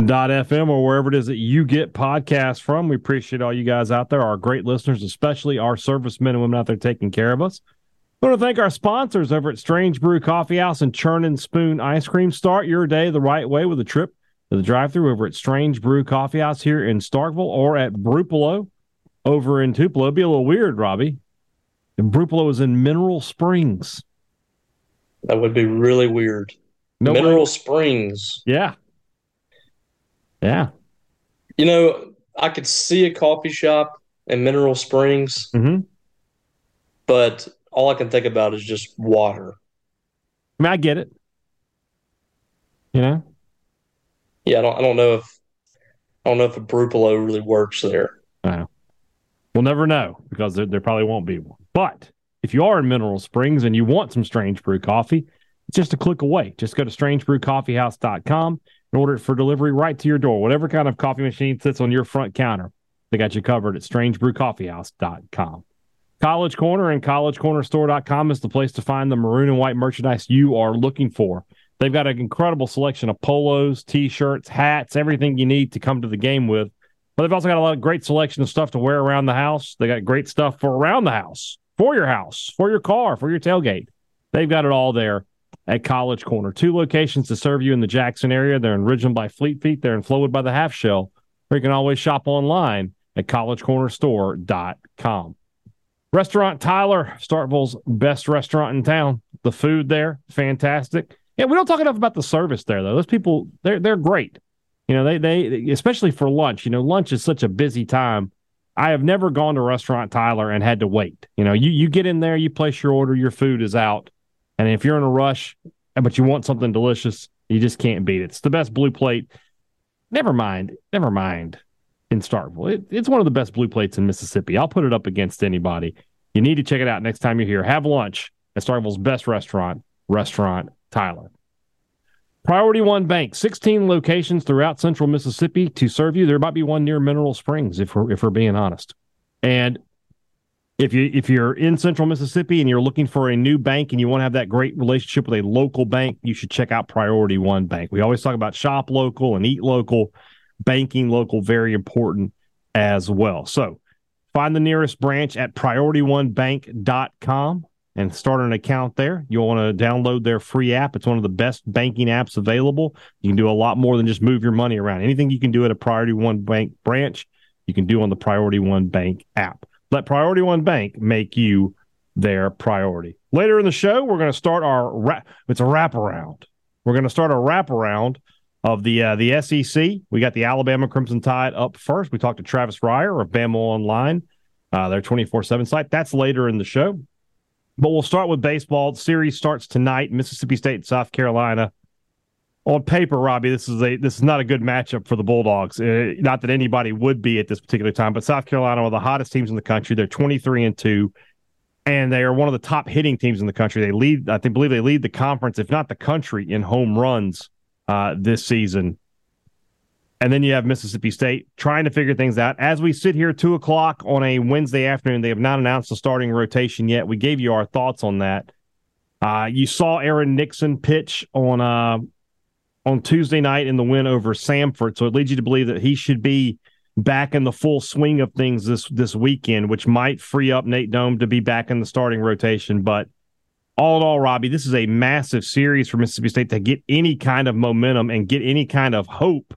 supertalk.fm or wherever it is that you get podcasts from. We appreciate all you guys out there, our great listeners, especially our servicemen and women out there taking care of us. I want to thank our sponsors over at Strange Brew Coffee House and Churn and Spoon Ice Cream. Start your day the right way with a trip to the drive through over at Strange Brew Coffee House here in Starkville or at Brupolo over in Tupelo. It'd be a little weird, Robbie, and Brupolo is in Mineral Springs. That would be really weird. Nobody- Mineral Springs. Yeah. Yeah. You know, I could see a coffee shop in Mineral Springs, Mm-hmm. but all I can think about is just water. I mean, I get it. You know? Yeah, I don't I don't know if I don't know if a Brupolo really works there. I. We'll never know because there, there probably won't be one. But if you are in Mineral Springs and you want some Strange Brew coffee, it's just a click away. Just go to strangebrewcoffeehouse.com and order it for delivery right to your door. Whatever kind of coffee machine sits on your front counter, they got you covered at strangebrewcoffeehouse.com. College Corner and collegecornerstore.com is the place to find the maroon and white merchandise you are looking for. They've got an incredible selection of polos, t-shirts, hats, everything you need to come to the game with. But they've also got a lot of great selection of stuff to wear around the house. They got great stuff for around the house, for your house, for your car, for your tailgate. They've got it all there at College Corner. Two locations to serve you in the Jackson area. They're in Ridgeland by Fleet Feet. They're in Flowwood by the Half Shell. Or you can always shop online at collegecornerstore.com. Restaurant Tyler, Starkville's best restaurant in town. The food there, fantastic. Yeah, we don't talk enough about the service there though. Those people, they're they're great. You know, they they especially for lunch. You know, lunch is such a busy time. I have never gone to restaurant Tyler and had to wait. You know, you you get in there, you place your order, your food is out, and if you're in a rush, but you want something delicious, you just can't beat it. It's the best blue plate. Never mind, never mind. In Starkville, it, it's one of the best blue plates in Mississippi. I'll put it up against anybody. You need to check it out next time you're here. Have lunch at Starkville's best restaurant, Restaurant Tyler. Priority One Bank, 16 locations throughout central Mississippi to serve you. There might be one near Mineral Springs, if we're if we're being honest. And if you if you're in central Mississippi and you're looking for a new bank and you want to have that great relationship with a local bank, you should check out Priority One Bank. We always talk about shop local and eat local, banking local, very important as well. So find the nearest branch at priorityonebank.com and start an account there. You'll want to download their free app. It's one of the best banking apps available. You can do a lot more than just move your money around. Anything you can do at a Priority One Bank branch, you can do on the Priority One Bank app. Let Priority One Bank make you their priority. Later in the show, we're going to start our wrap. It's a wraparound. We're going to start a wraparound of the uh, the SEC. We got the Alabama Crimson Tide up first. We talked to Travis Reier of Bama Online, uh, their twenty four seven site. That's later in the show. But we'll start with baseball. The series starts tonight. Mississippi State, South Carolina. On paper, Robbie, this is a this is not a good matchup for the Bulldogs. Uh, not that anybody would be at this particular time, but South Carolina, are the hottest teams in the country. They're twenty three and two, and they are one of the top hitting teams in the country. They lead, I think, believe they lead the conference, if not the country, in home runs uh, this season. And then you have Mississippi State trying to figure things out. As we sit here, two o'clock on a Wednesday afternoon, they have not announced the starting rotation yet. We gave you our thoughts on that. Uh, you saw Aaron Nixon pitch on uh, on Tuesday night in the win over Samford, so it leads you to believe that he should be back in the full swing of things this this weekend, which might free up Nate Dohm to be back in the starting rotation. But all in all, Robbie, this is a massive series for Mississippi State to get any kind of momentum and get any kind of hope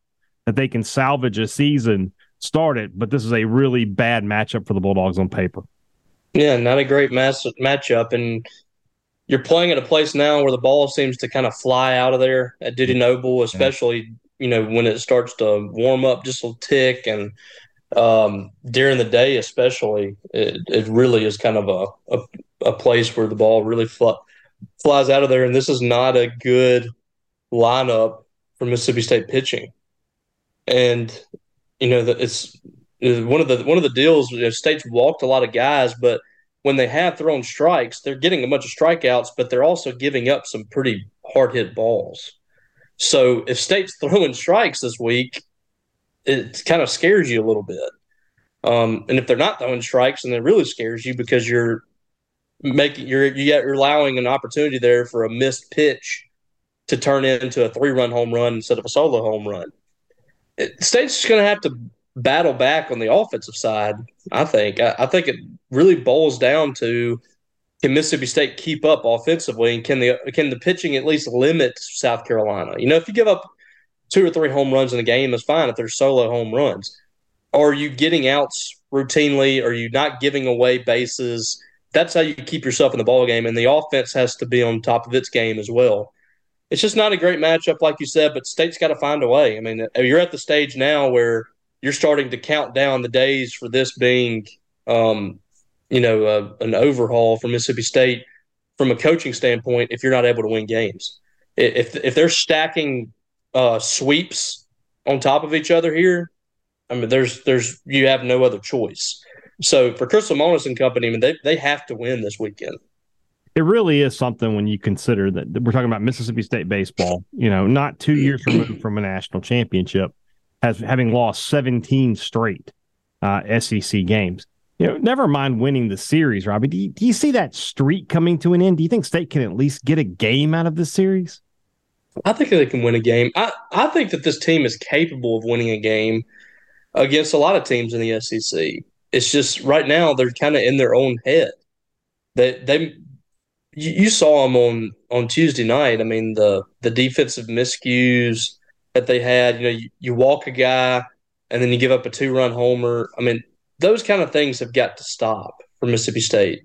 that they can salvage a season started. But this is a really bad matchup for the Bulldogs on paper. Yeah, not a great match matchup, and you're playing at a place now where the ball seems to kind of fly out of there at Dudy Noble, especially you know when it starts to warm up just a tick and um, during the day, especially, it, it really is kind of a, a, a place where the ball really fl- flies out of there. And this is not a good lineup for Mississippi State pitching. And you know that it's one of the one of the deals. You know, State's walked a lot of guys, but when they have thrown strikes, they're getting a bunch of strikeouts, but they're also giving up some pretty hard hit balls. So if State's throwing strikes this week, it kind of scares you a little bit. Um, and if they're not throwing strikes, then it really scares you because you're making you're you're allowing an opportunity there for a missed pitch to turn into a three run home run instead of a solo home run. It, State's just going to have to battle back on the offensive side. I think. I, I think it really boils down to can Mississippi State keep up offensively, and can the can the pitching at least limit South Carolina? You know, if you give up two or three home runs in a game, it's fine if they're solo home runs. Are you getting outs routinely? Are you not giving away bases? That's how you keep yourself in the ball game, and the offense has to be on top of its game as well. It's just not a great matchup, like you said, but State's got to find a way. I mean, you're at the stage now where you're starting to count down the days for this being, um, you know, uh, an overhaul for Mississippi State from a coaching standpoint. If you're not able to win games, if if they're stacking uh, sweeps on top of each other here, I mean, there's there's you have no other choice. So for Chris Lemonis and company, I mean, they they have to win this weekend. It really is something when you consider that we're talking about Mississippi State baseball. You know, not two years removed from a national championship, has having lost 17 straight uh, SEC games. You know, never mind winning the series, Robbie. Do you, do you see that streak coming to an end? Do you think State can at least get a game out of this series? I think they can win a game. I, I think that this team is capable of winning a game against a lot of teams in the SEC. It's just right now they're kind of in their own head. They they you, saw them on on Tuesday night. I mean the the defensive miscues that they had. You know, you, you walk a guy and then you give up a two run homer. I mean those kind of things have got to stop for Mississippi State.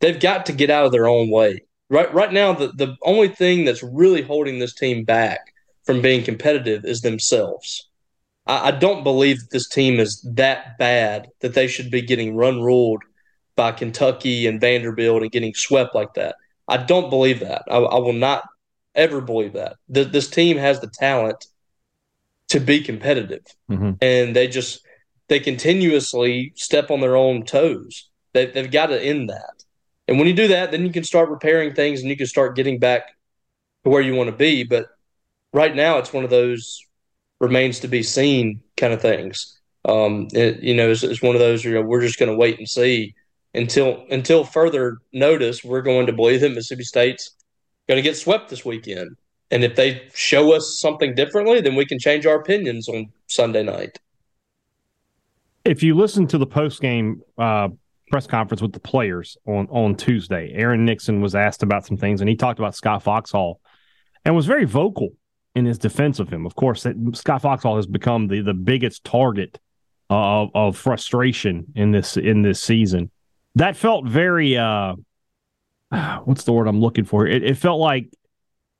They've got to get out of their own way. Right right now the the only thing that's really holding this team back from being competitive is themselves. I, I don't believe that this team is that bad that they should be getting run ruled by Kentucky and Vanderbilt and getting swept like that. I don't believe that. I, I will not ever believe that. Th- this team has the talent to be competitive, mm-hmm. and they just they continuously step on their own toes. They, they've got to end that. And when you do that, then you can start repairing things and you can start getting back to where you want to be. But right now, it's one of those remains to be seen kind of things. Um, it, you know, it's, it's, one of those. You know, we're just going to wait and see until until further notice. We're going to believe that Mississippi State's going to get swept this weekend, and if they show us something differently, then we can change our opinions on Sunday night. If you listen to the post game uh, press conference with the players on on Tuesday, Aaron Nixon was asked about some things, and he talked about Scott Foxhall and was very vocal in his defense of him. Of course, Scott Foxhall has become the the biggest target of, of frustration in this in this season. That felt very uh, what's the word I'm looking for? It, it felt like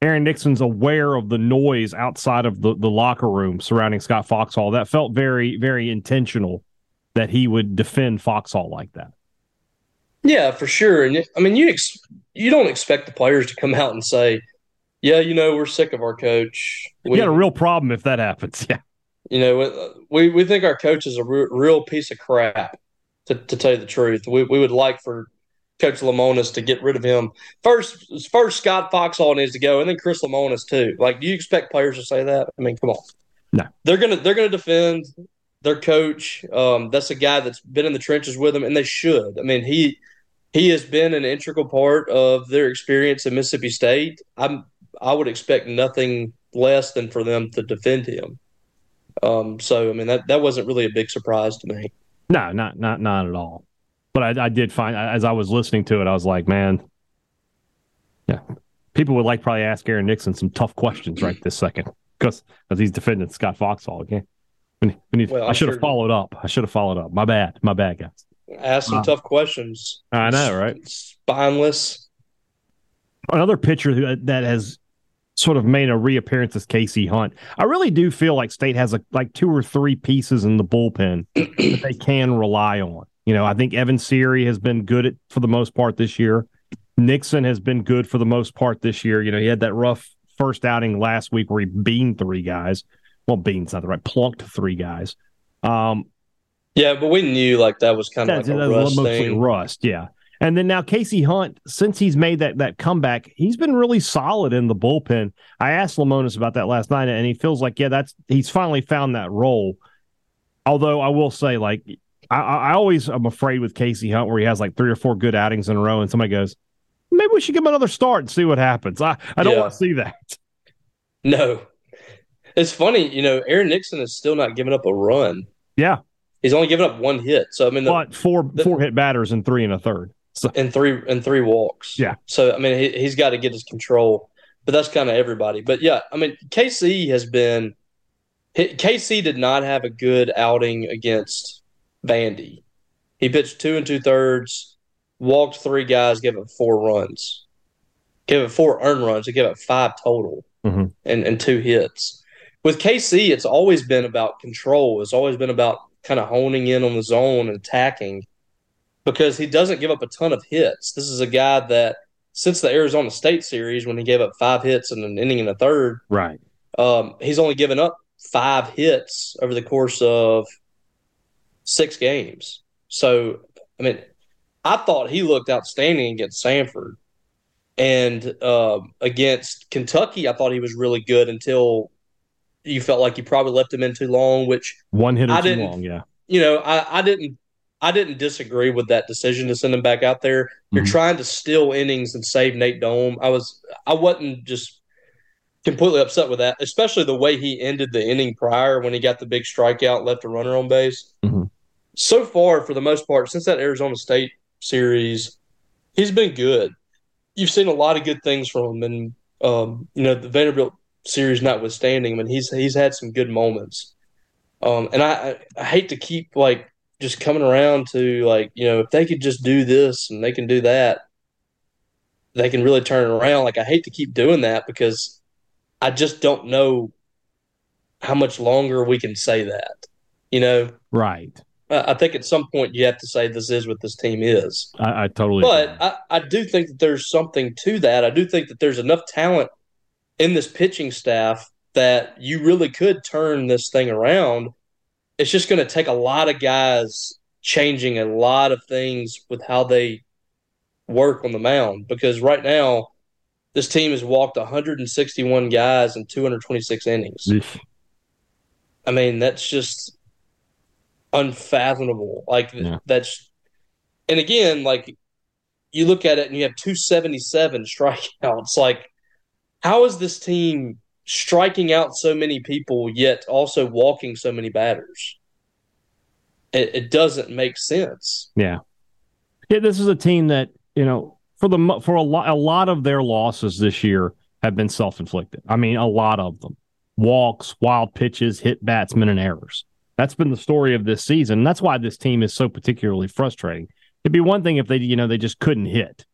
Aaron Nixon's aware of the noise outside of the, the locker room surrounding Scott Foxhall. That felt very, very intentional that he would defend Foxhall like that. Yeah, for sure. And I mean, you ex- you don't expect the players to come out and say, yeah, you know, we're sick of our coach. We got a real problem if that happens. Yeah. You know, we, we think our coach is a re- real piece of crap, to, to tell you the truth. We, we would like for Coach Lemonis to get rid of him. First, first Scott Foxhall needs to go, and then Chris Lemonis too. Like, do you expect players to say that? I mean, come on. No, they're gonna they're gonna defend their coach. Um, that's a guy that's been in the trenches with them, and they should. I mean, he he has been an integral part of their experience at Mississippi State. I'm I would expect nothing less than for them to defend him. Um, so I mean that that wasn't really a big surprise to me. No, not not not at all. But I, I did find as I was listening to it, I was like, man, yeah, people would like probably ask Aaron Nixon some tough questions right this second because because he's defending Scott Foxhall again. We need, well, I should have sure followed up. I should have followed up. My bad. My bad, guys. Ask some uh, tough questions. I know, right? Spineless. Another pitcher that has sort of made a reappearance is KC Hunt. I really do feel like State has a, like two or three pieces in the bullpen that they can rely on. You know, I think Evan Siary has been good at for the most part this year. Nixon has been good for the most part this year. You know, he had that rough first outing last week where he beaned three guys. Well, bean's not the right, plunked three guys. Um, yeah, but we knew like that was kind of like a rust mostly thing. rust. Yeah, and then now KC Hunt, since he's made that that comeback, he's been really solid in the bullpen. I asked Lemonis about that last night, and he feels like yeah, that's he's finally found that role. Although I will say, like I, I always am afraid with KC Hunt where he has like three or four good outings in a row, and somebody goes, maybe we should give him another start and see what happens. I, I don't yeah. want to see that. No. It's funny, you know, Aaron Nixon is still not giving up a run. Yeah. He's only given up one hit. So I mean the, But four the, four hit batters and three and a third. So. And three and three walks. Yeah. So I mean he he's got to get his control. But that's kind of everybody. But yeah, I mean KC has been KC did not have a good outing against Vandy. He pitched two and two thirds, walked three guys, gave up four runs, gave up four earned runs. He gave up five total mm-hmm. and, and two hits. With KC, it's always been about control. It's always been about kind of honing in on the zone and attacking because he doesn't give up a ton of hits. This is a guy that since the Arizona State series when he gave up five hits in an inning and a third, right? Um, he's only given up five hits over the course of six games. So, I mean, I thought he looked outstanding against Samford. And uh, against Kentucky, I thought he was really good until you felt like you probably left him in too long, which one hit too long, yeah. You know, I, I didn't I didn't disagree with that decision to send him back out there. You're mm-hmm. trying to steal innings and save Nate Dohm. I was I wasn't just completely upset with that, especially the way he ended the inning prior when he got the big strikeout, left a runner on base. Mm-hmm. So far, for the most part, since that Arizona State series, he's been good. You've seen a lot of good things from him, and um, you know the Vanderbilt series notwithstanding, I mean he's he's had some good moments. Um, and I, I hate to keep like just coming around to like you know if they could just do this and they can do that, they can really turn it around. Like I hate to keep doing that because I just don't know how much longer we can say that. You know, right? I think at some point you have to say this is what this team is. I, I totally. But I, I, do think that there's something to that. I do think that there's enough talent in this pitching staff that you really could turn this thing around. It's just going to take a lot of guys changing a lot of things with how they work on the mound because right now this team has walked 161 guys in 226 innings. I mean, that's just unfathomable. Like yeah. that's, and again, like you look at it and you have 277 strikeouts. Like, how is this team striking out so many people yet also walking so many batters? It, it doesn't make sense. Yeah. Yeah, this is a team that you know for the for a lot a lot of their losses this year have been self inflicted. I mean, a lot of them walks, wild pitches, hit batsmen, and errors. That's been the story of this season. That's why this team is so particularly frustrating. It'd be one thing if they, you know, they just couldn't hit.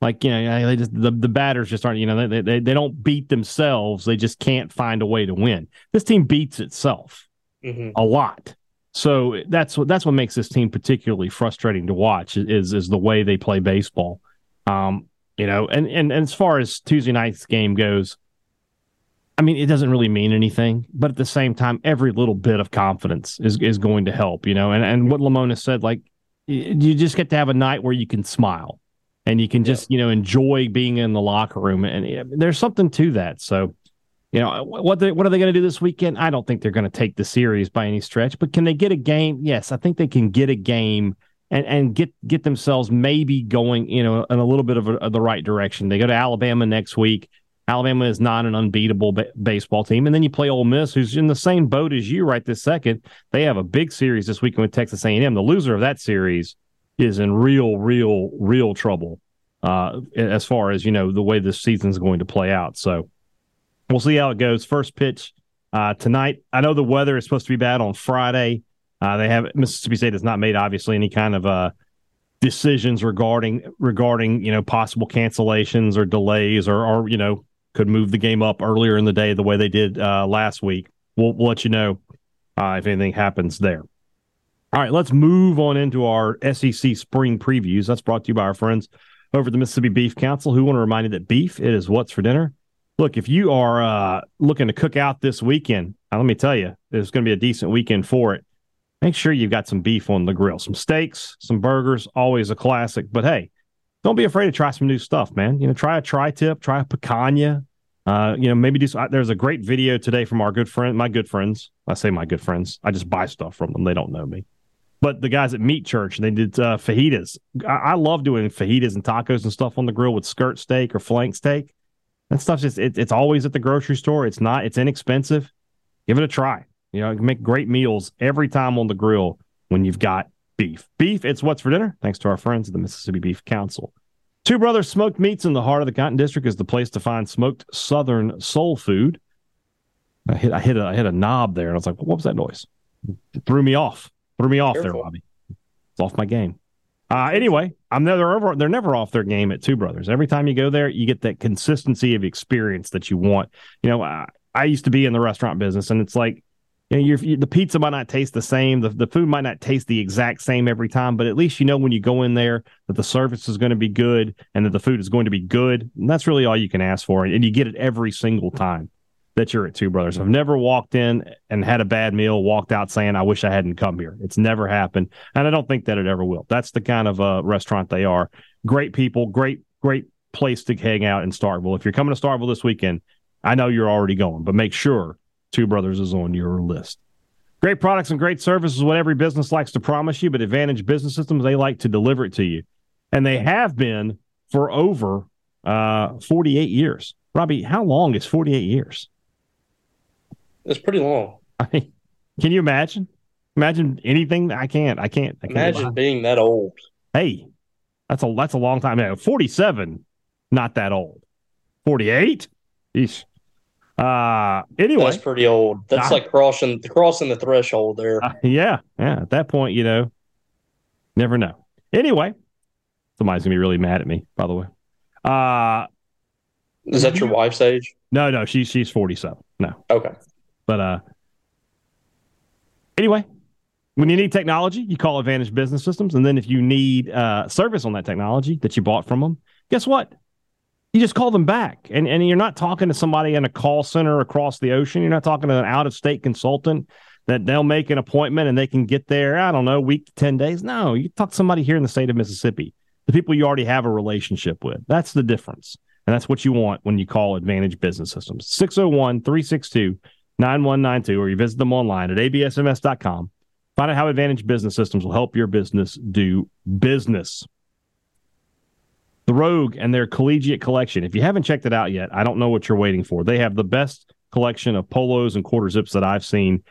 Like, you know, they just the, the batters just aren't, you know, they, they they don't beat themselves. They just can't find a way to win. This team beats itself mm-hmm. a lot. So that's what that's what makes this team particularly frustrating to watch is is the way they play baseball. Um, you know, and, and and as far as Tuesday night's game goes, I mean, it doesn't really mean anything, but at the same time, every little bit of confidence is is going to help, you know. And and what Lemonis said, like, you just get to have a night where you can smile and you can just, yeah. you know, enjoy being in the locker room, and there's something to that. So, you know, what they, what are they going to do this weekend? I don't think they're going to take the series by any stretch, but can they get a game? Yes, I think they can get a game and and get get themselves maybe going, you know, in a little bit of, a, of the right direction. They go to Alabama next week. Alabama is not an unbeatable ba- baseball team. And then you play Ole Miss, who's in the same boat as you right this second. They have a big series this weekend with Texas A&M. The loser of that series is in real, real, real trouble uh, as far as you know the way this season's going to play out. So we'll see how it goes. First pitch uh, tonight. I know the weather is supposed to be bad on Friday. Uh, they have Mississippi State has not made obviously any kind of uh, decisions regarding regarding you know possible cancellations or delays or or you know could move the game up earlier in the day the way they did uh, last week. We'll, we'll, let you know uh, if anything happens there. All right, let's move on into our SEC spring previews. That's brought to you by our friends over the Mississippi Beef Council, who want to remind you that beef it is what's for dinner. Look, if you are uh, looking to cook out this weekend, let me tell you, it's going to be a decent weekend for it make sure you've got some beef on the grill, some steaks, some burgers, always a classic. But hey, don't be afraid to try some new stuff, man. You know, try a tri tip, try a picanha. Uh, you know, maybe do. Some, there's a great video today from our good friend, my good friends. I say my good friends. I just buy stuff from them. They don't know me. But the guys at Meat Church, they did uh, fajitas. I, I love doing fajitas and tacos and stuff on the grill with skirt steak or flank steak. That stuff's just it, it's always at the grocery store. It's not. It's inexpensive. Give it a try. You know, make great meals every time on the grill when you've got beef. Beef, it's what's for dinner, thanks to our friends at the Mississippi Beef Council. Two Brothers Smoked Meats in the heart of the Cotton District is the place to find smoked Southern soul food. I hit, I hit, a, I hit a knob there, and I was like, "What was that noise?" It threw me off. Threw me off Careful. there, Bobby. It's off my game. Uh, anyway, I'm never over. They're never off their game at Two Brothers. Every time you go there, you get that consistency of experience that you want. You know, I, I used to be in the restaurant business, and it's like you know, the pizza might not taste the same, the, the food might not taste the exact same every time, but at least you know when you go in there that the service is going to be good and that the food is going to be good. And that's really all you can ask for. And you get it every single time that you're at Two Brothers. I've never walked in and had a bad meal, walked out saying, I wish I hadn't come here. It's never happened. And I don't think that it ever will. That's the kind of uh, restaurant they are. Great people, great, great place to hang out in Starkville. If you're coming to Starkville this weekend, I know you're already going, but make sure Two Brothers is on your list. Great products and great service is what every business likes to promise you, but Advantage Business Systems, they like to deliver it to you. And they have been for over uh, 48 years. Robbie, how long is 48 years? It's pretty long. I mean, can you imagine? Imagine anything? I can't. I can't. I can't imagine being that old. Hey, that's a that's a long time. Now, 47, not that old. 48? Eesh. Uh, anyway, that's pretty old. That's I, like crossing crossing the threshold there. Uh, yeah, yeah. At that point, you know, never know. Anyway, somebody's gonna be really mad at me. By the way, uh, is that your wife's age? No, no, she's she's forty seven. No, okay. But uh, anyway, when you need technology, you call Advantage Business Systems, and then if you need uh service on that technology that you bought from them, guess what? You just call them back. And, and you're not talking to somebody in a call center across the ocean. You're not talking to an out of state consultant that they'll make an appointment and they can get there i don't know week to 10 days. No you talk to somebody here in the state of mississippi the people you already have a relationship with. That's the difference. And that's what you want when you call advantage business systems. 601-362-9192 or you visit them online at absms.com find out how advantage business systems will help your business do business the Rogue and their collegiate collection. If you haven't checked it out yet, I don't know what you're waiting for. They have the best collection of polos and quarter zips that I've seen.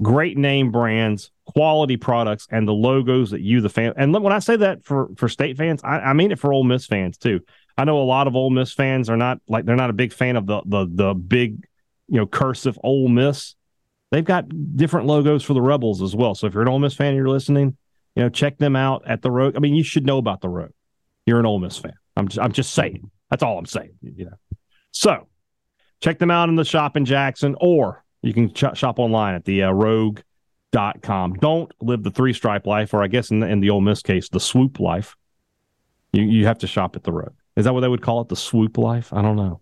Great name brands, quality products, and the logos that you, the fan, and when I say that for for state fans, I, I mean it for Ole Miss fans too. I know a lot of Ole Miss fans are not like they're not a big fan of the the the big, you know, cursive Ole Miss. They've got different logos for the Rebels as well. So if you're an Ole Miss fan and you're listening, you know, check them out at the Rogue. I mean, you should know about the Rogue you're an Ole Miss fan. I'm just, I'm just saying. That's all I'm saying. You know. So check them out in the shop in Jackson, or you can ch- shop online at the uh, rogue.com. Don't live the three stripe life, or I guess in the, in the Ole Miss case, the swoop life. You, you have to shop at the Rogue. Is that what they would call it? The swoop life? I don't know.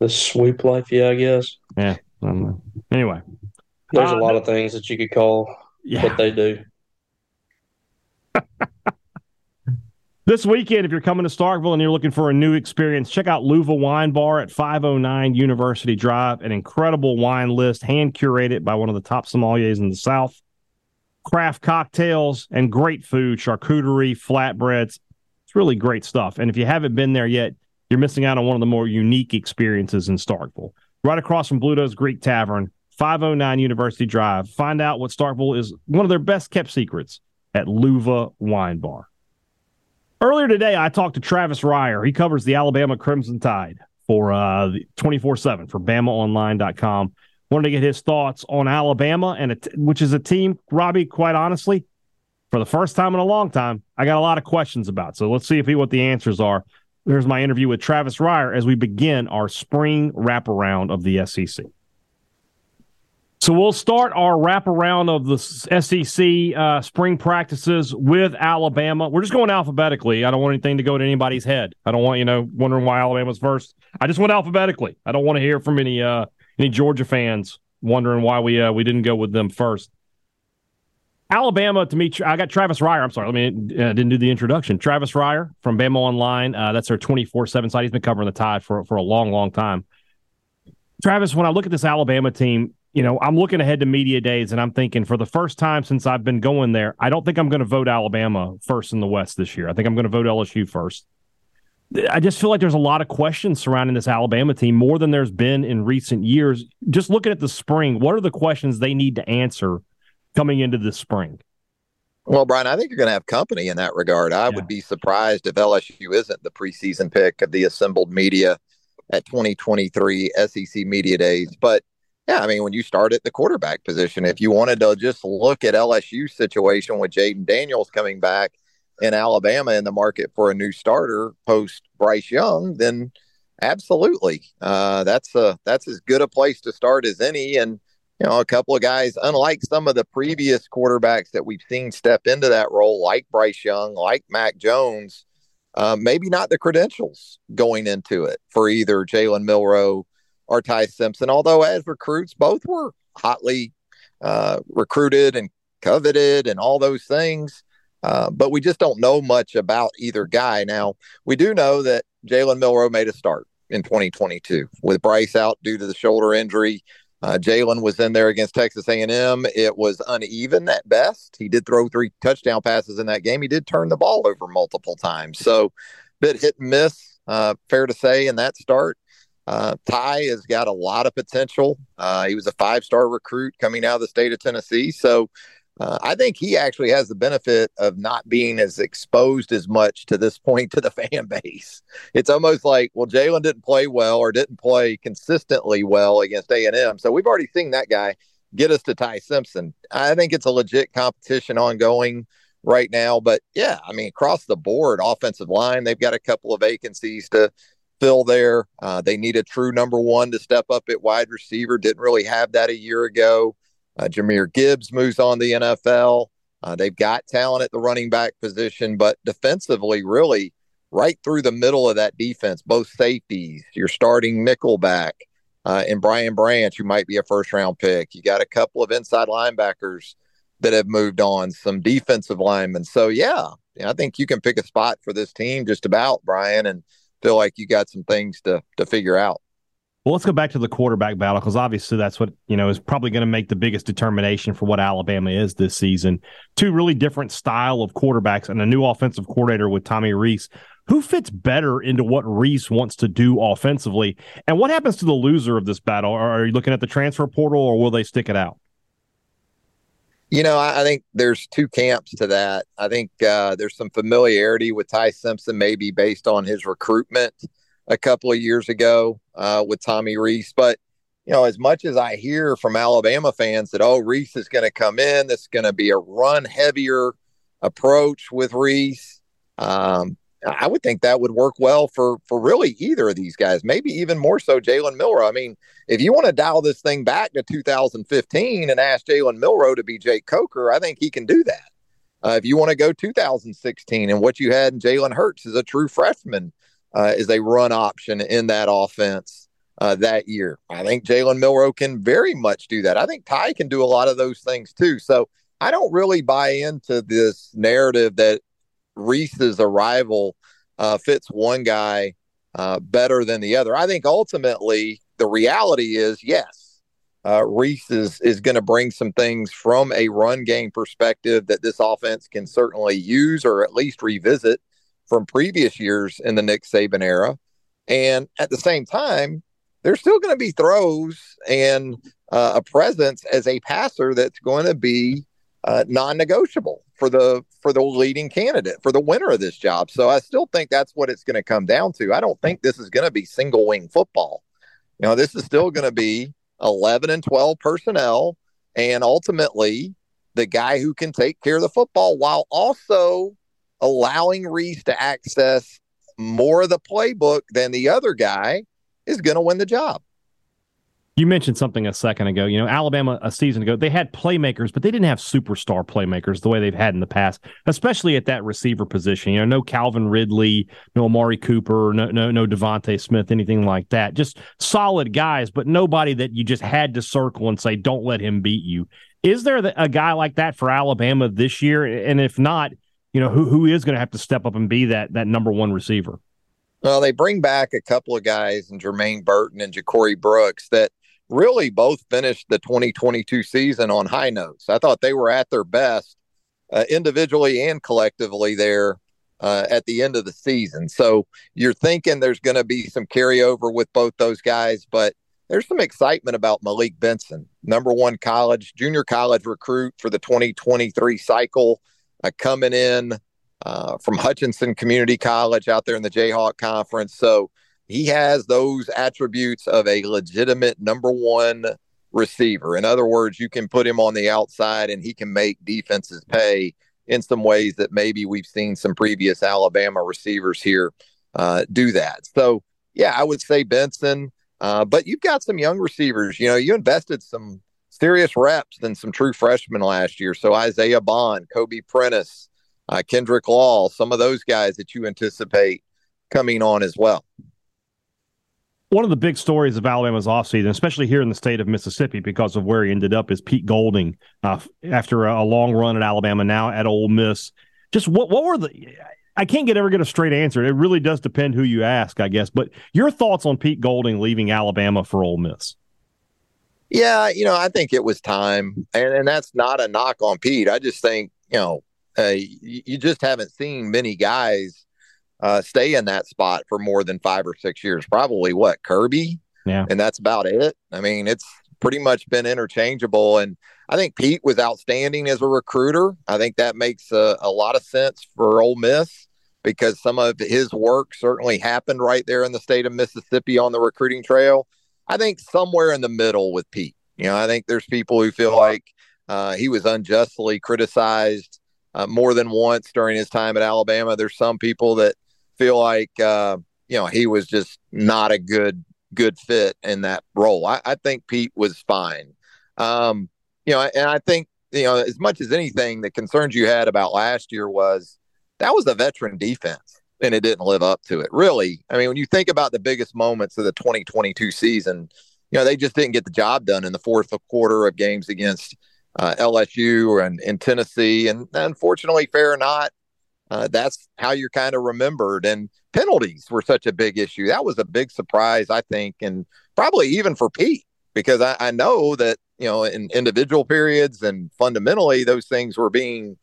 The swoop life, yeah, I guess. Yeah. I anyway, there's uh, a lot of things that you could call yeah. what they do. This weekend, if you're coming to Starkville and you're looking for a new experience, check out Luva Wine Bar at 509 University Drive. An incredible wine list, hand curated by one of the top sommeliers in the South. Craft cocktails and great food, charcuterie, flatbreads. It's really great stuff. And if you haven't been there yet, you're missing out on one of the more unique experiences in Starkville. Right across from Bluto's Greek Tavern, 509 University Drive. Find out what Starkville is one of their best kept secrets at Luva Wine Bar. Earlier today, I talked to Travis Reier. He covers the Alabama Crimson Tide for uh, 24 7 for BamaOnline.com. Wanted to get his thoughts on Alabama, and which is a team, Robbie, quite honestly, for the first time in a long time, I got a lot of questions about. So let's see if he, what the answers are. Here's my interview with Travis Reier as we begin our spring wraparound of the SEC. So we'll start our wraparound of the SEC uh, spring practices with Alabama. We're just going alphabetically. I don't want anything to go to anybody's head. I don't want you know wondering why Alabama's first. I just went alphabetically. I don't want to hear from any uh, any Georgia fans wondering why we uh, we didn't go with them first. Alabama to me, I got Travis Reier. I'm sorry, let me uh, didn't do the introduction. Travis Reier from Bama Online. Uh, that's our 24 seven site. He's been covering the Tide for for a long, long time. Travis, when I look at this Alabama team, you know, I'm looking ahead to media days and I'm thinking for the first time since I've been going there, I don't think I'm going to vote Alabama first in the West this year. I think I'm going to vote LSU first. I just feel like there's a lot of questions surrounding this Alabama team more than there's been in recent years. Just looking at the spring, what are the questions they need to answer coming into the spring? Well, Brian, I think you're going to have company in that regard. I yeah. would be surprised if LSU isn't the preseason pick of the assembled media at 2023 SEC Media Days. But yeah, I mean, when you start at the quarterback position, if you wanted to just look at LSU situation with Jayden Daniels coming back in Alabama in the market for a new starter post Bryce Young, then absolutely, uh, that's a that's as good a place to start as any. And you know, a couple of guys, unlike some of the previous quarterbacks that we've seen step into that role, like Bryce Young, like Mac Jones, uh, maybe not the credentials going into it for either Jalen Milroe or Ty Simpson. Although as recruits, both were hotly uh, recruited and coveted and all those things. Uh, but we just don't know much about either guy. Now we do know that Jalen Milroe made a start in 2022 with Bryce out due to the shoulder injury. Uh, Jalen was in there against Texas A&M. It was uneven at best. He did throw three touchdown passes in that game. He did turn the ball over multiple times. So, bit hit and miss. Uh, fair to say in that start. Uh, Ty has got a lot of potential. Uh, he was a five star recruit coming out of the state of Tennessee. So uh, I think he actually has the benefit of not being as exposed as much to this point to the fan base. It's almost like, well, Jalen didn't play well or didn't play consistently well against A&M. So we've already seen that guy get us to Ty Simpson. I think it's a legit competition ongoing right now. But yeah, I mean, across the board, offensive line, they've got a couple of vacancies to fill there. Uh, they need a true number one to step up at wide receiver. Didn't really have that a year ago. Uh, Jahmyr Gibbs moves on the NFL. Uh, they've got talent at the running back position, but defensively, really right through the middle of that defense, both safeties, you're starting nickelback, uh, and Brian Branch, who might be a first round pick. You got a couple of inside linebackers that have moved on, some defensive linemen. So, yeah, I think you can pick a spot for this team just about, Brian. And feel like you got some things to to figure out. Well, let's go back to the quarterback battle because obviously that's what you know is probably going to make the biggest determination for what Alabama is this season. Two really different style of quarterbacks and a new offensive coordinator with Tommy Rees. Who fits better into what Rees wants to do offensively? And what happens to the loser of this battle? Are you looking at the transfer portal, or will they stick it out? You know, I, I, think there's two camps to that. I think uh, there's some familiarity with Ty Simpson, maybe based on his recruitment a couple of years ago uh, with Tommy Rees. But, you know, as much as I hear from Alabama fans that, oh, Rees is going to come in, this is going to be a run heavier approach with Rees. Um, I would think that would work well for for really either of these guys. Maybe even more so Jalen Milroe. I mean, if you want to dial this thing back to 2015 and ask Jalen Milroe to be Jake Coker, I think he can do that. Uh, if you want to go 2016 and what you had in Jalen Hurts as a true freshman uh, is a run option in that offense uh, that year, I think Jalen Milroe can very much do that. I think Ty can do a lot of those things too. So I don't really buy into this narrative that Rees's arrival uh, fits one guy uh, better than the other. I think ultimately the reality is yes, uh, Rees is, is going to bring some things from a run game perspective that this offense can certainly use or at least revisit from previous years in the Nick Saban era. And at the same time, there's still going to be throws and uh, a presence as a passer that's going to be uh, non-negotiable for the for the leading candidate for the winner of this job. So I still think that's what it's going to come down to. I don't think this is going to be single wing football. You know, this is still going to be 11 and 12 personnel and ultimately the guy who can take care of the football while also allowing Rees to access more of the playbook than the other guy is going to win the job. You mentioned something a second ago. You know, Alabama a season ago, they had playmakers, but they didn't have superstar playmakers the way they've had in the past, especially at that receiver position. You know, no Calvin Ridley, no Amari Cooper, no no no DeVonta Smith, anything like that. Just solid guys, but nobody that you just had to circle and say, "Don't let him beat you." Is there a guy like that for Alabama this year? And if not, you know, who who is going to have to step up and be that that number one receiver? Well, they bring back a couple of guys and Jermaine Burton and JaCorey Brooks that really both finished the 2022 season on high notes. I thought they were at their best uh, individually and collectively there uh, at the end of the season. So you're thinking there's going to be some carryover with both those guys, but there's some excitement about Malik Benson, number one college, junior college recruit for the 2023 cycle, uh, coming in uh, from Hutchinson Community College out there in the Jayhawk Conference. So he has those attributes of a legitimate number one receiver. In other words, you can put him on the outside and he can make defenses pay in some ways that maybe we've seen some previous Alabama receivers here uh, do that. So, yeah, I would say Benson. Uh, but you've got some young receivers. You know, you invested some serious reps than some true freshmen last year. So Isaiah Bond, Kobe Prentice, uh, Kendrick Law, some of those guys that you anticipate coming on as well. One of the big stories of Alabama's offseason, especially here in the state of Mississippi, because of where he ended up, is Pete Golding uh, after a, a long run at Alabama, now at Ole Miss. Just what what were the I can't get ever get a straight answer. It really does depend who you ask, I guess. But your thoughts on Pete Golding leaving Alabama for Ole Miss? Yeah, you know, I think it was time, and and that's not a knock on Pete. I just think you know, uh, you, you, just haven't seen many guys uh, stay in that spot for more than five or six years. Probably what Kirby, yeah, and that's about it. I mean, it's pretty much been interchangeable, and I think Pete was outstanding as a recruiter. I think that makes a, a lot of sense for Ole Miss because some of his work certainly happened right there in the state of Mississippi on the recruiting trail. I think somewhere in the middle with Pete. You know, I think there's people who feel like uh, he was unjustly criticized uh, more than once during his time at Alabama. There's some people that feel like uh, you know he was just not a good good fit in that role. I, I think Pete was fine. Um, you know, and I think you know as much as anything, the concerns you had about last year was that was a veteran defense and it didn't live up to it. Really, I mean, when you think about the biggest moments of the 2022 season, you know, they just didn't get the job done in the fourth quarter of games against uh, LSU and in Tennessee. And unfortunately, fair or not, uh, that's how you're kind of remembered. And penalties were such a big issue. That was a big surprise, I think, and probably even for Pete, because I, I know that, you know, in individual periods and fundamentally, those things were being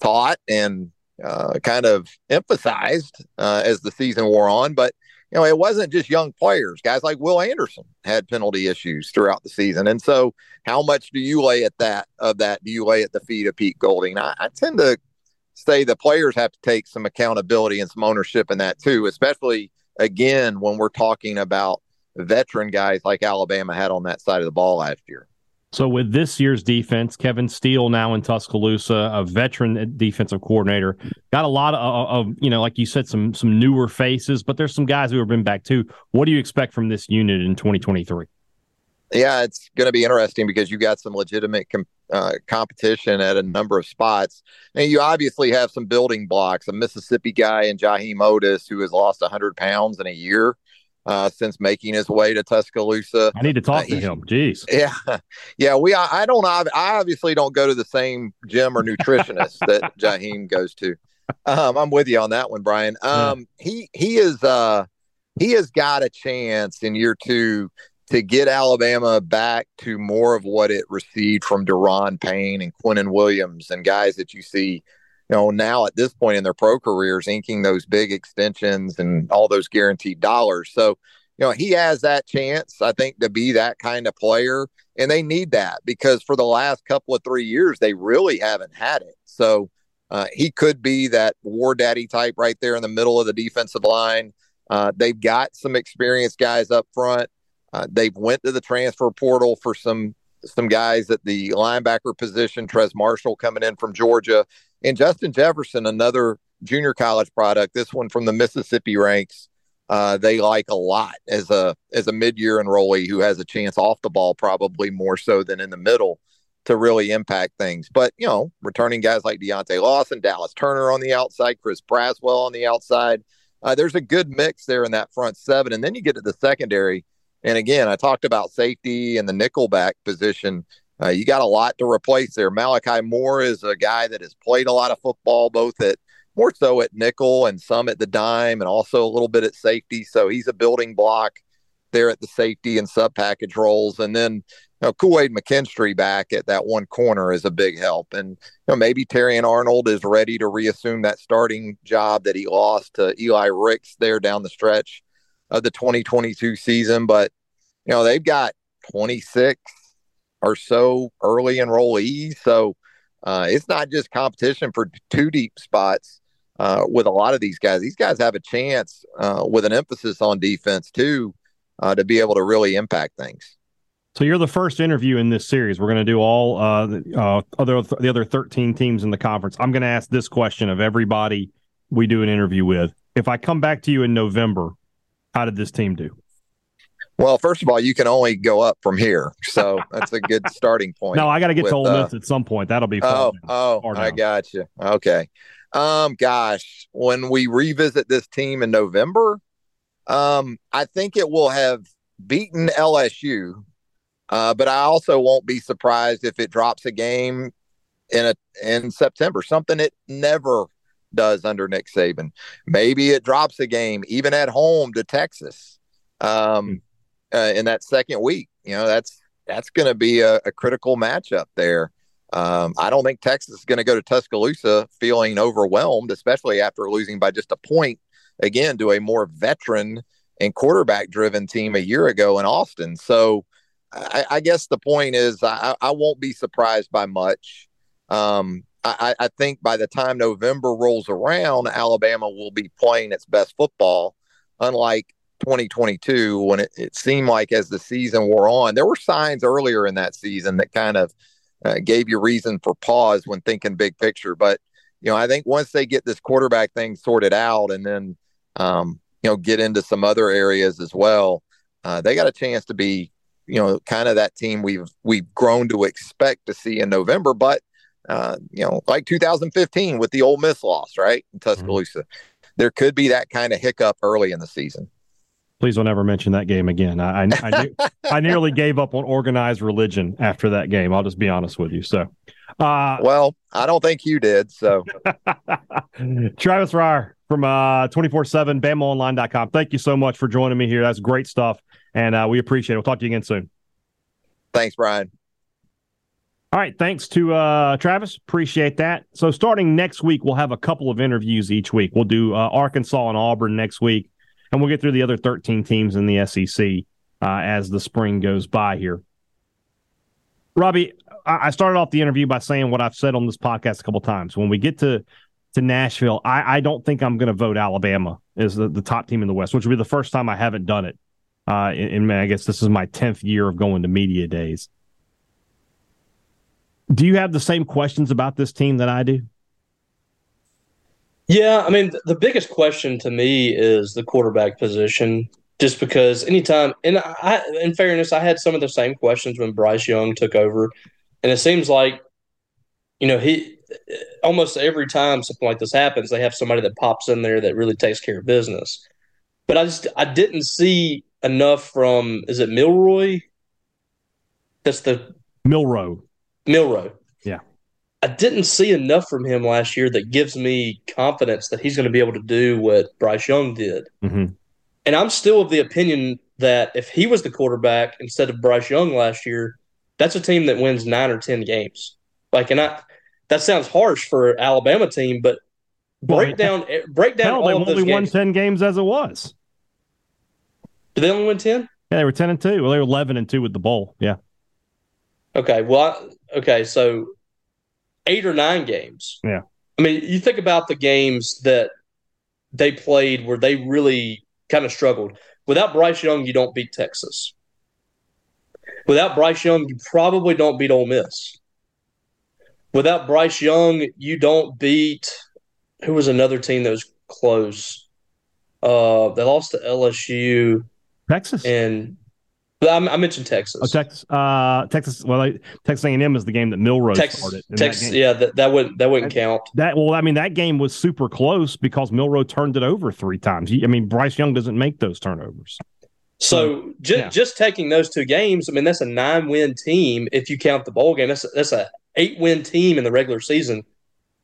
taught and uh, kind of emphasized uh, as the season wore on. But you know, it wasn't just young players. Guys like Will Anderson had penalty issues throughout the season, and so how much do you lay at that of that? Do you lay at the feet of Pete Golding? I, I tend to say the players have to take some accountability and some ownership in that too, especially again when we're talking about veteran guys like Alabama had on that side of the ball last year. So with this year's defense, Kevin Steele now in Tuscaloosa, a veteran defensive coordinator, got a lot of, of, you know, like you said, some some newer faces, but there's some guys who have been back too. What do you expect from this unit in 2023? Yeah, it's going to be interesting because you got some legitimate com- uh, competition at a number of spots, and you obviously have some building blocks. A Mississippi guy in Jaheim Oatis who has lost 100 pounds in a year uh, since making his way to Tuscaloosa. I need to talk uh, to him. Jeez. Yeah, yeah. We I, I, don't I obviously don't go to the same gym or nutritionist that Jaheim goes to. Um, I'm with you on that one, Brian. Um, yeah. he he is uh he has got a chance in year two to get Alabama back to more of what it received from Da'Ron Payne and Quinnen Williams and guys that you see you know, now at this point in their pro careers, inking those big extensions and all those guaranteed dollars. So, you know, he has that chance, I think, to be that kind of player. And they need that because for the last couple of three years, they really haven't had it. So uh, he could be that war daddy type right there in the middle of the defensive line. Uh, they've got some experienced guys up front. Uh, they've went to the transfer portal for some some guys at the linebacker position, Trez Marshall coming in from Georgia, and Justin Jefferson, another junior college product. This one from the Mississippi ranks. Uh, they like a lot as a as a mid year enrollee who has a chance off the ball, probably more so than in the middle, to really impact things. But you know, returning guys like Deontae Lawson, Dallas Turner on the outside, Chris Braswell on the outside. Uh, there's a good mix there in that front seven, and then you get to the secondary. And again, I talked about safety and the nickelback position. Uh, you got a lot to replace there. Malachi Moore is a guy that has played a lot of football, both at more so at nickel and some at the dime, and also a little bit at safety. So he's a building block there at the safety and sub package roles. And then you know, McKinstry back at that one corner is a big help. And you know, maybe Terrion Arnold is ready to reassume that starting job that he lost to Eli Ricks there down the stretch of the 2022 season. But you know, they've got 26 or so early enrollees. So uh, it's not just competition for two deep spots uh, with a lot of these guys. These guys have a chance uh, with an emphasis on defense too uh, to be able to really impact things. So you're the first interview in this series. We're going to do all uh, the uh, other the other 13 teams in the conference. I'm going to ask this question of everybody we do an interview with. If I come back to you in November, how did this team do? Well, first of all, you can only go up from here, so that's a good starting point. no, I got to get with, to Ole Miss uh, at some point. That'll be fun. Oh, oh, I got you. Okay. Um, gosh, when we revisit this team in November, um, I think it will have beaten LSU, uh, but I also won't be surprised if it drops a game in a in September. Something it never does under Nick Saban. Maybe it drops a game even at home to Texas. Um, hmm uh, in that second week. You know, that's that's going to be a, a, critical matchup there. Um, I don't think Texas is going to go to Tuscaloosa feeling overwhelmed, especially after losing by just a point again to a more veteran and quarterback driven team a year ago in Austin. So I, I guess the point is I, I, won't be surprised by much. Um, I, I think by the time November rolls around, Alabama will be playing its best football, unlike 2022 when it, it seemed like as the season wore on, there were signs earlier in that season that kind of uh, gave you reason for pause when thinking big picture. But, you know, I think once they get this quarterback thing sorted out and then, um, you know, get into some other areas as well, uh, they got a chance to be, you know, kind of that team we've we've grown to expect to see in November. But, uh, you know, like 2015 with the Ole Miss loss, right, in mm-hmm. Tuscaloosa, mm-hmm. there could be that kind of hiccup early in the season. Please don't ever mention that game again. I I, I, I, nearly gave up on organized religion after that game. I'll just be honest with you. So, uh, well, I don't think you did. So, Travis Reier from uh 24/7 BamaOnline.com. Thank you so much for joining me here. That's great stuff, and uh, we appreciate it. We'll talk to you again soon. Thanks, Brian. All right, thanks to uh, Travis. Appreciate that. So, starting next week, we'll have a couple of interviews each week. We'll do uh, Arkansas and Auburn next week and we'll get through the other 13 teams in the SEC uh, as the spring goes by here. Robbie, I started off the interview by saying what I've said on this podcast a couple times. When we get to to Nashville, I, I don't think I'm going to vote Alabama as the, the top team in the West, which will be the first time I haven't done it. Uh, in, in I guess this is my tenth year of going to media days. Do you have the same questions about this team that I do? Yeah, I mean, the biggest question to me is the quarterback position. Just because anytime, and I, in fairness, I had some of the same questions when Bryce Young took over, and it seems like, you know, he almost every time something like this happens, they have somebody that pops in there that really takes care of business. But I just I didn't see enough from is it Milroy? That's the Milroe. Milroe. Yeah. I didn't see enough from him last year that gives me confidence that he's going to be able to do what Bryce Young did. Mm-hmm. And I'm still of the opinion that if he was the quarterback instead of Bryce Young last year, that's a team that wins nine or ten games. Like, and I that sounds harsh for Alabama team, but break down break down hell, all they only won ten games as it was. Did they only win ten? Yeah, they were ten and two. Well, they were eleven and two with the bowl. Yeah. Okay. Well, I, okay. So eight or nine games. Yeah. I mean, you think about the games that they played where they really kind of struggled. Without Bryce Young, you don't beat Texas. Without Bryce Young, you probably don't beat Ole Miss. Without Bryce Young, you don't beat who was another team that was close. Uh, they lost to LSU, Texas, and I, I mentioned Texas. Oh, Texas, uh, Texas. Well, Texas A&M is the game that Milroe Texas, started. Texas, that yeah, that, that wouldn't that wouldn't that, count. That well, I mean, that game was super close because Milroe turned it over three times. I mean, Bryce Young doesn't make those turnovers. So just yeah. just taking those two games, I mean, that's a nine win team if you count the bowl game. That's that's a eight win team in the regular season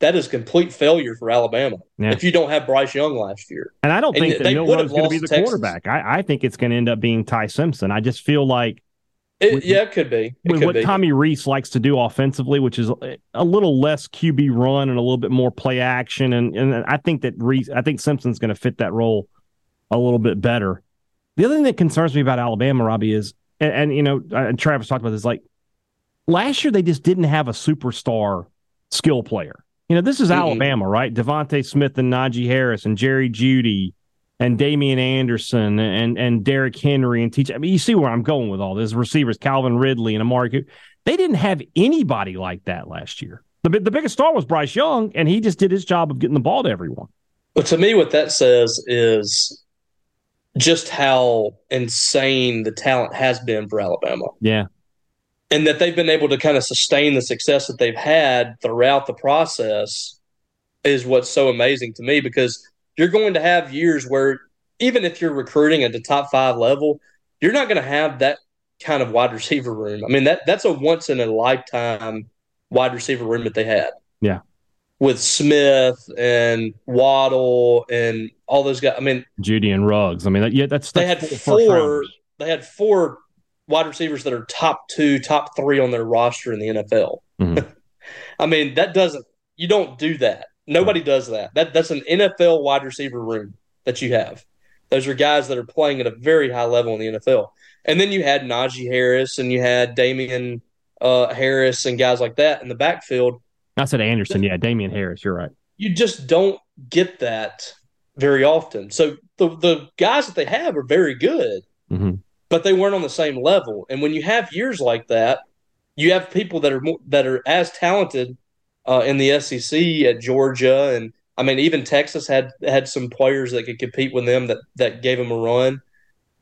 that is complete failure for Alabama yeah. if you don't have Bryce Young last year. And I don't and think that Milroe's going to be the Texas. quarterback. I, I, think it's going to end up being Ty Simpson. I just feel like. It, with, yeah, it could be. It with could what be. Tommy Rees likes to do offensively, which is a little less QB run and a little bit more play action, and and I think that Rees, I think Simpson's going to fit that role a little bit better. The other thing that concerns me about Alabama, Robbie, is and, and you know, uh, and Travis talked about this, like last year they just didn't have a superstar skill player. You know, this is mm-hmm. Alabama, right? DeVonta Smith and Najee Harris and Jerry Jeudy and Damian Anderson and and Derrick Henry and teach. I mean, you see where I'm going with all this. Receivers, Calvin Ridley and Amari. They didn't have anybody like that last year. The, the biggest star was Bryce Young, and he just did his job of getting the ball to everyone. But to me, what that says is just how insane the talent has been for Alabama. Yeah and that they've been able to kind of sustain the success that they've had throughout the process is what's so amazing to me because you're going to have years where even if you're recruiting at the top five level, you're not going to have that kind of wide receiver room. I mean that that's a once in a lifetime wide receiver room that they had. Yeah. With Smith and Waddle and all those guys. I mean Jeudy and Ruggs. I mean that, yeah, that's, that's they had four they had four wide receivers that are top two, top three on their roster in the NFL. Mm-hmm. I mean, that doesn't you don't do that. Nobody does that. That that's an NFL wide receiver room that you have. Those are guys that are playing at a very high level in the NFL. And then you had Najee Harris and you had Damien uh, Harris and guys like that in the backfield. I said Anderson, yeah, Damien Harris. You're right. You just don't get that very often. So the the guys that they have are very good. Mm-hmm but they weren't on the same level. And when you have years like that, you have people that are more, that are as talented uh, in the SEC at Georgia, and I mean even Texas had had some players that could compete with them that that gave them a run.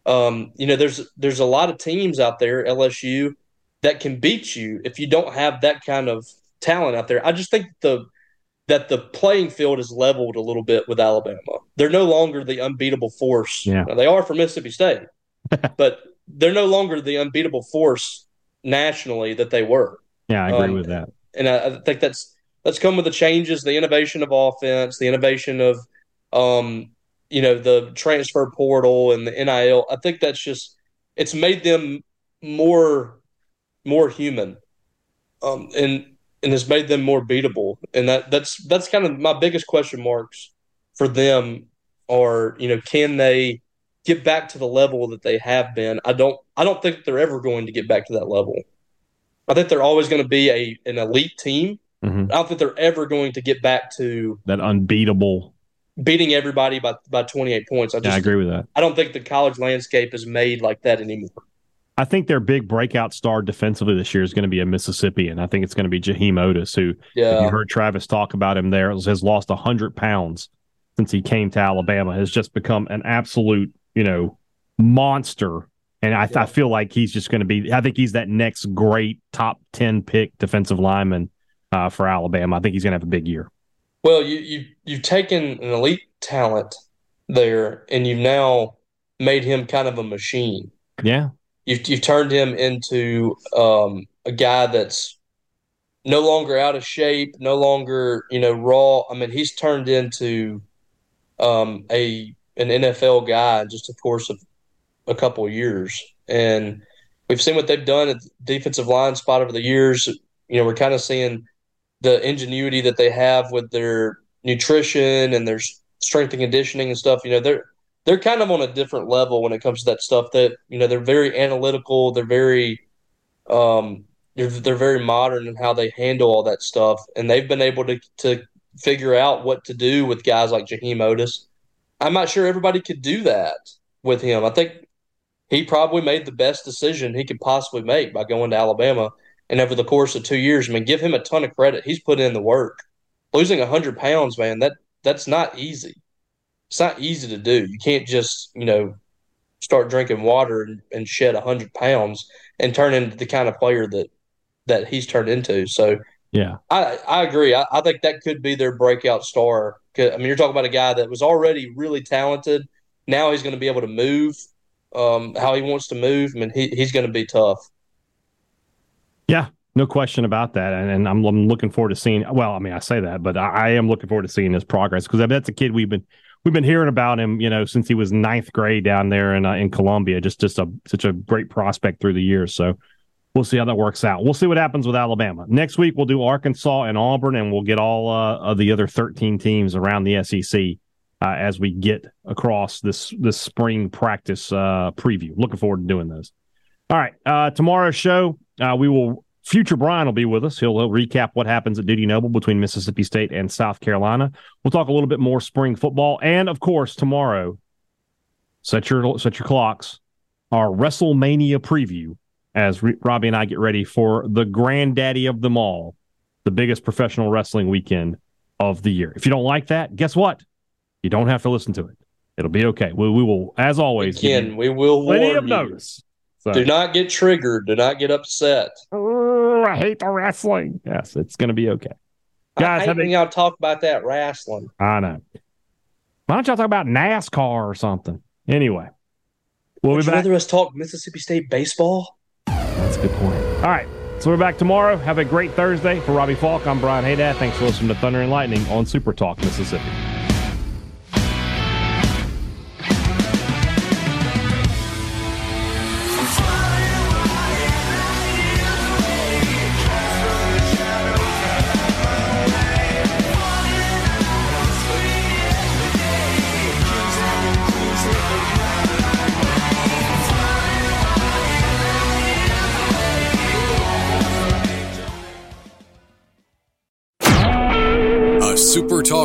Um, you know, there's there's a lot of teams out there, LSU, that can beat you if you don't have that kind of talent out there. I just think the that the playing field is leveled a little bit with Alabama. They're no longer the unbeatable force. Yeah. Now, they are for Mississippi State, but they're no longer the unbeatable force nationally that they were. Yeah, I agree um, with that. And I, I, think that's that's come with the changes, the innovation of offense, the innovation of um, you know, the transfer portal and the NIL. I think that's just it's made them more more human. Um, and and has made them more beatable. And that that's that's kind of my biggest question marks for them are, you know, can they get back to the level that they have been. I don't I don't think they're ever going to get back to that level. I think they're always going to be a an elite team. Mm-hmm. I don't think they're ever going to get back to that unbeatable beating everybody by by 28 points. I just yeah, I agree with that. I don't think the college landscape is made like that anymore. I think their big breakout star defensively this year is going to be a Mississippian. I think it's going to be Jaheim Oatis, who yeah. you heard Travis talk about him there, has lost 100 pounds since he came to Alabama, has just become an absolute you know, monster. And I, yeah. I feel like he's just going to be, I think he's that next great top 10 pick defensive lineman uh, for Alabama. I think he's going to have a big year. Well, you, you, you've taken an elite talent there and you've now made him kind of a machine. Yeah. You've, you've turned him into um, a guy that's no longer out of shape, no longer, you know, raw. I mean, he's turned into um, a an NFL guy in just a course of a couple of years. And we've seen what they've done at the defensive line spot over the years. You know, we're kind of seeing the ingenuity that they have with their nutrition and their strength and conditioning and stuff. You know, they're they're kind of on a different level when it comes to that stuff. That you know, they're very analytical. They're very um, they're, they're very modern in how they handle all that stuff, and they've been able to to figure out what to do with guys like Jaheim Oatis I'm not sure everybody could do that with him. I think he probably made the best decision he could possibly make by going to Alabama. And over the course of two years, I mean, give him a ton of credit. He's put in the work. Losing hundred pounds, man, that that's not easy. It's not easy to do. You can't just, you know, start drinking water and, and shed hundred pounds and turn into the kind of player that that he's turned into. So yeah, I, I agree. I, I think that could be their breakout star. I mean, you're talking about a guy that was already really talented. Now he's going to be able to move um, how he wants to move. I mean, he, he's going to be tough. Yeah, no question about that. And, and I'm, I'm, looking forward to seeing. Well, I mean, I say that, but I, I am looking forward to seeing his progress because I that's a kid we've been we've been hearing about him, you know, since he was ninth grade down there in uh, in Columbia. Just just a such a great prospect through the years. So we'll see how that works out. We'll see what happens with Alabama next week. We'll do Arkansas and Auburn, and we'll get all uh, of the other 13 teams around the SEC uh, as we get across this this spring practice uh, preview. Looking forward to doing those. All right, uh, tomorrow's show uh, we will Future Brian will be with us. He'll, he'll, recap what happens at Dudy Noble between Mississippi State and South Carolina. We'll talk a little bit more spring football, and of course, tomorrow, set your set your clocks. Our WrestleMania preview as Robbie and I get ready for the granddaddy of them all, the biggest professional wrestling weekend of the year. If you don't like that, guess what? You don't have to listen to it. It'll be okay. We, we will, as always, again, we will plenty of notice. So. Do not get triggered. Do not get upset. Oh, I hate the wrestling. Yes, it's going to be okay. Guys, I hate when y'all talk about that wrestling. I know. Why don't y'all talk about NASCAR or something? Anyway, we'll Would be back. rather us talk Mississippi State baseball? That's a good point. All right. So we're back tomorrow. Have a great Thursday. For Robbie Faulk, I'm Brian Hadad. Thanks for listening to Thunder and Lightning on Super Talk, Mississippi.